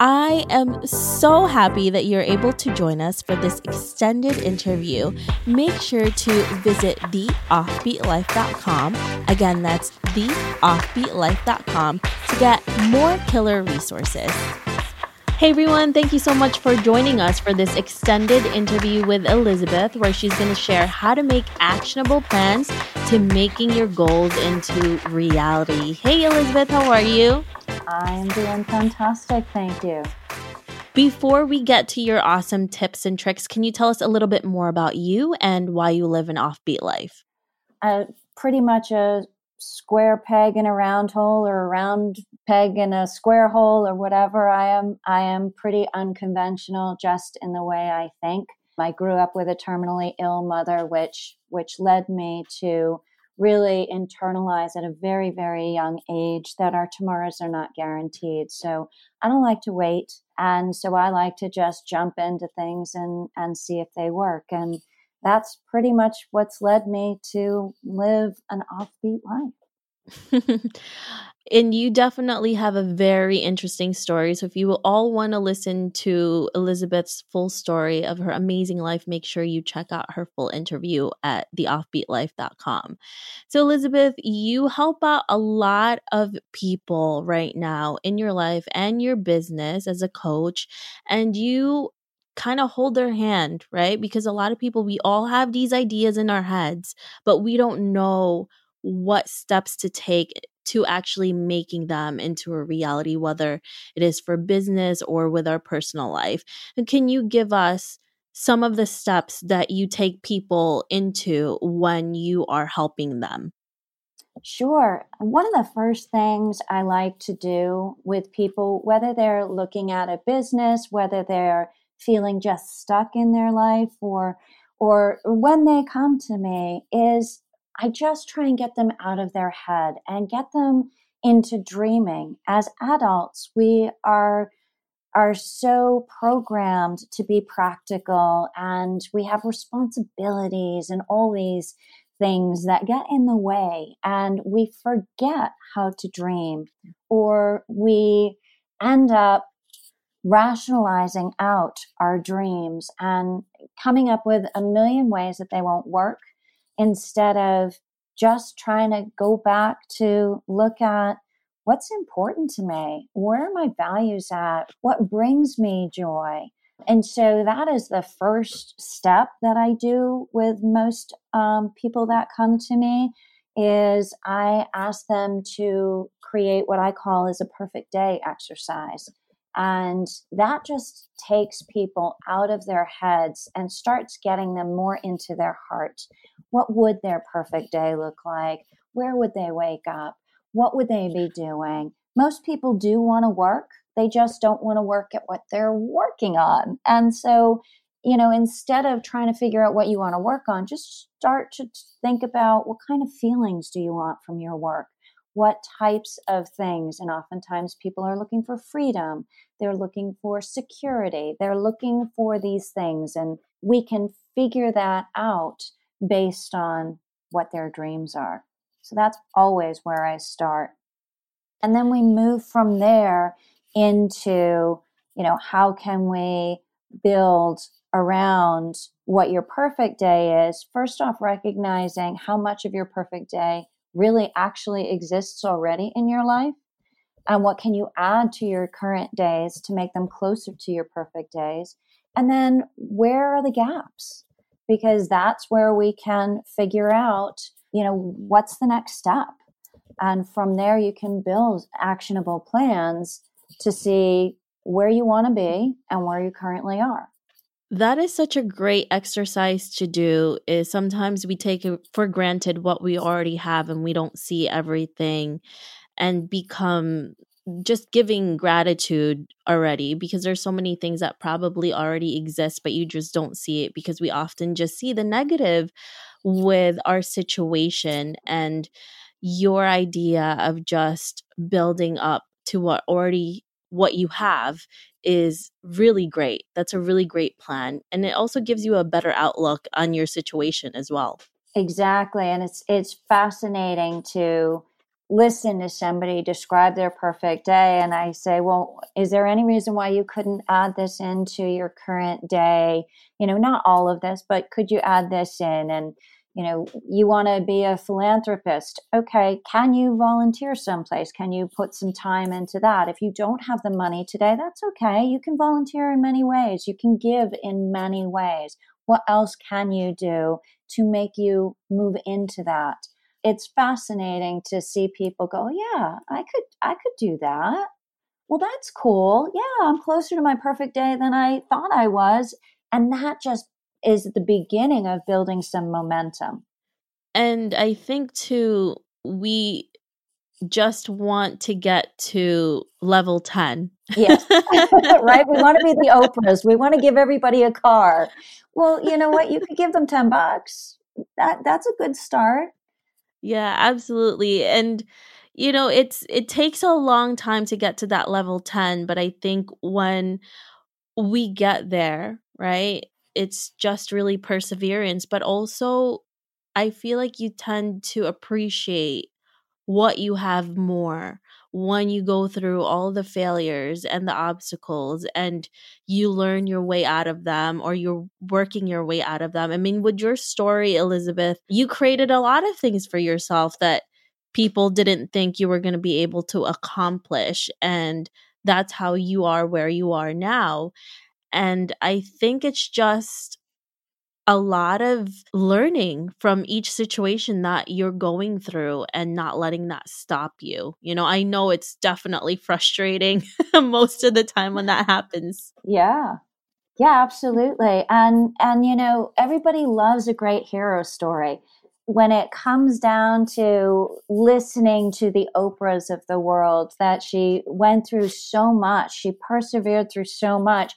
I am so happy that you're able to join us for this extended interview. Make sure to visit theoffbeatlife.com. Again, that's theoffbeatlife.com to get more killer resources. Hey everyone, thank you so much for joining us for this extended interview with Elizabeth, where she's going to share how to make actionable plans to making your goals into reality. Hey Elizabeth, how are you? I'm doing fantastic, thank you. Before we get to your awesome tips and tricks, can you tell us a little bit more about you and why you live an offbeat life? Uh, pretty much a square peg in a round hole or a round peg in a square hole or whatever i am i am pretty unconventional just in the way i think i grew up with a terminally ill mother which which led me to really internalize at a very, very young age that our tomorrows are not guaranteed. So I don't like to wait. And so I like to just jump into things and, and see if they work. And that's pretty much what's led me to live an offbeat life. and you definitely have a very interesting story. So if you all want to listen to Elizabeth's full story of her amazing life, make sure you check out her full interview at theoffbeatlife.com. So Elizabeth, you help out a lot of people right now in your life and your business as a coach, and you kind of hold their hand, right? Because a lot of people we all have these ideas in our heads, but we don't know what steps to take to actually making them into a reality, whether it is for business or with our personal life. And can you give us some of the steps that you take people into when you are helping them? Sure. One of the first things I like to do with people, whether they're looking at a business, whether they're feeling just stuck in their life, or or when they come to me, is I just try and get them out of their head and get them into dreaming. As adults, we are are so programmed to be practical and we have responsibilities and all these things that get in the way and we forget how to dream or we end up rationalizing out our dreams and coming up with a million ways that they won't work instead of just trying to go back to look at what's important to me? Where are my values at? What brings me joy? And so that is the first step that I do with most um, people that come to me is I ask them to create what I call is a perfect day exercise. And that just takes people out of their heads and starts getting them more into their heart. What would their perfect day look like? Where would they wake up? What would they be doing? Most people do want to work, they just don't want to work at what they're working on. And so, you know, instead of trying to figure out what you want to work on, just start to think about what kind of feelings do you want from your work? What types of things. And oftentimes people are looking for freedom, they're looking for security, they're looking for these things. And we can figure that out based on what their dreams are. So that's always where I start. And then we move from there into, you know, how can we build around what your perfect day is? First off, recognizing how much of your perfect day really actually exists already in your life? And what can you add to your current days to make them closer to your perfect days? And then where are the gaps? Because that's where we can figure out you know what's the next step. And from there you can build actionable plans to see where you want to be and where you currently are that is such a great exercise to do is sometimes we take for granted what we already have and we don't see everything and become just giving gratitude already because there's so many things that probably already exist but you just don't see it because we often just see the negative with our situation and your idea of just building up to what already what you have is really great. That's a really great plan. And it also gives you a better outlook on your situation as well. Exactly. And it's it's fascinating to listen to somebody describe their perfect day and I say, well, is there any reason why you couldn't add this into your current day? You know, not all of this, but could you add this in? And, you know, you want to be a philanthropist. Okay, can you volunteer someplace? Can you put some time into that? If you don't have the money today, that's okay. You can volunteer in many ways. You can give in many ways. What else can you do to make you move into that? it's fascinating to see people go, yeah, I could, I could do that. Well, that's cool. Yeah, I'm closer to my perfect day than I thought I was. And that just is the beginning of building some momentum. And I think too, we just want to get to level 10. yes. right? We want to be the Oprahs. We want to give everybody a car. Well, you know what? You could give them 10 bucks. That that's a good start. Yeah, absolutely. And you know, it's it takes a long time to get to that level 10, but I think when we get there, right? It's just really perseverance, but also I feel like you tend to appreciate what you have more when you go through all the failures and the obstacles and you learn your way out of them or you're working your way out of them. I mean, with your story, Elizabeth, you created a lot of things for yourself that people didn't think you were going to be able to accomplish. And that's how you are where you are now. And I think it's just a lot of learning from each situation that you're going through and not letting that stop you. You know, I know it's definitely frustrating most of the time when that happens. Yeah. Yeah, absolutely. And and you know, everybody loves a great hero story. When it comes down to listening to the Oprahs of the world that she went through so much, she persevered through so much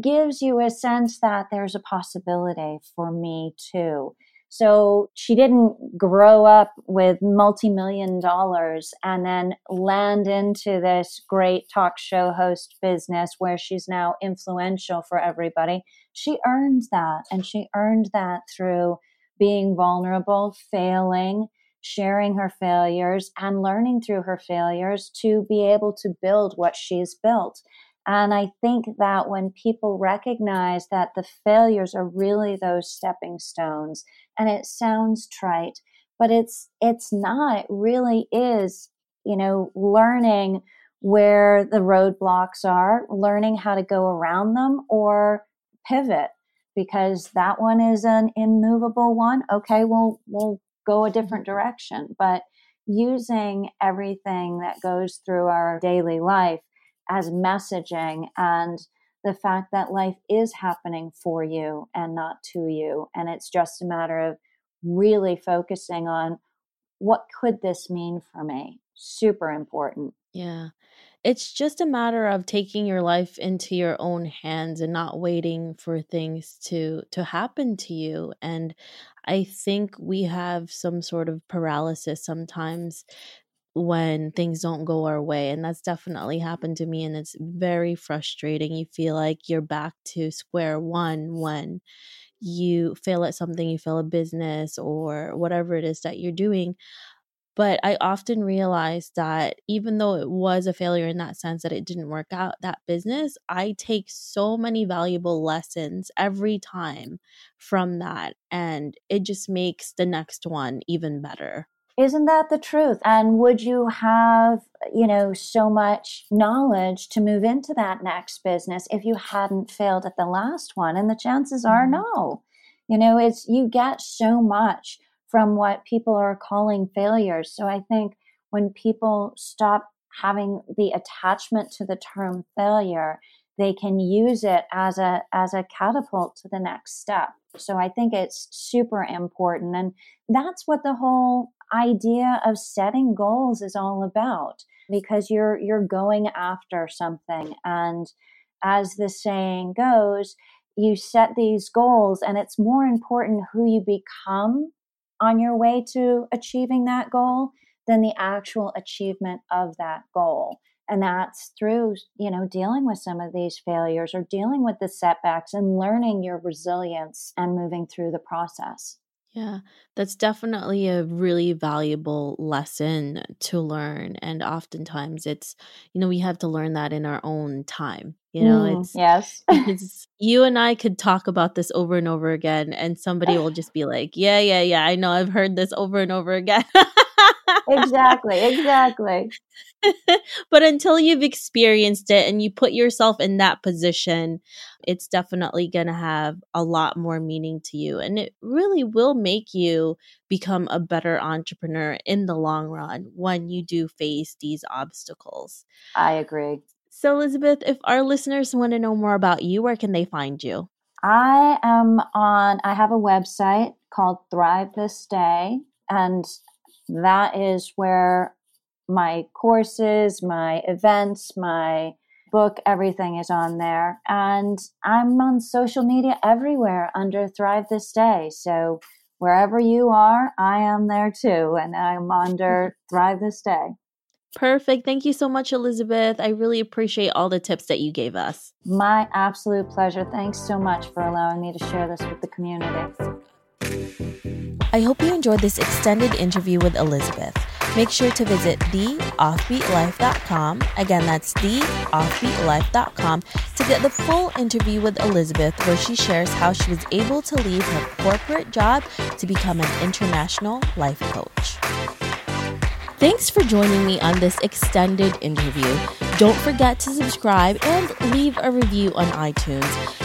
gives you a sense that there's a possibility for me too. So she didn't grow up with multi million dollars and then land into this great talk show host business where she's now influential for everybody. She earned that, and she earned that through being vulnerable, failing, sharing her failures, and learning through her failures to be able to build what she's built. And I think that when people recognize that the failures are really those stepping stones, and it sounds trite, but it's it's not. It really is, you know, learning where the roadblocks are, learning how to go around them or pivot because that one is an immovable one. Okay, we'll we'll go a different direction, but using everything that goes through our daily life as messaging and the fact that life is happening for you and not to you. And it's just a matter of really focusing on what could this mean for me? Super important. Yeah. It's just a matter of taking your life into your own hands and not waiting for things to to happen to you and I think we have some sort of paralysis sometimes when things don't go our way. And that's definitely happened to me. And it's very frustrating. You feel like you're back to square one when you fail at something, you fail a business or whatever it is that you're doing. But I often realize that even though it was a failure in that sense that it didn't work out, that business, I take so many valuable lessons every time from that. And it just makes the next one even better. Isn't that the truth? And would you have, you know, so much knowledge to move into that next business if you hadn't failed at the last one? And the chances are mm-hmm. no. You know, it's you get so much from what people are calling failures. So I think when people stop having the attachment to the term failure, they can use it as a as a catapult to the next step. So I think it's super important and that's what the whole idea of setting goals is all about because you're you're going after something and as the saying goes you set these goals and it's more important who you become on your way to achieving that goal than the actual achievement of that goal and that's through you know dealing with some of these failures or dealing with the setbacks and learning your resilience and moving through the process Yeah, that's definitely a really valuable lesson to learn. And oftentimes it's, you know, we have to learn that in our own time. You know, Mm, it's, yes. it's you and I could talk about this over and over again, and somebody will just be like, Yeah, yeah, yeah, I know, I've heard this over and over again. exactly, exactly. but until you've experienced it and you put yourself in that position, it's definitely going to have a lot more meaning to you. And it really will make you become a better entrepreneur in the long run when you do face these obstacles. I agree. So, Elizabeth, if our listeners want to know more about you, where can they find you? I am on, I have a website called Thrive This Day, and that is where my courses, my events, my book, everything is on there. And I'm on social media everywhere under Thrive This Day. So wherever you are, I am there too. And I'm under Thrive This Day. Perfect. Thank you so much, Elizabeth. I really appreciate all the tips that you gave us. My absolute pleasure. Thanks so much for allowing me to share this with the community. I hope you enjoyed this extended interview with Elizabeth. Make sure to visit theoffbeatlife.com. Again, that's theoffbeatlife.com to get the full interview with Elizabeth, where she shares how she was able to leave her corporate job to become an international life coach. Thanks for joining me on this extended interview. Don't forget to subscribe and leave a review on iTunes.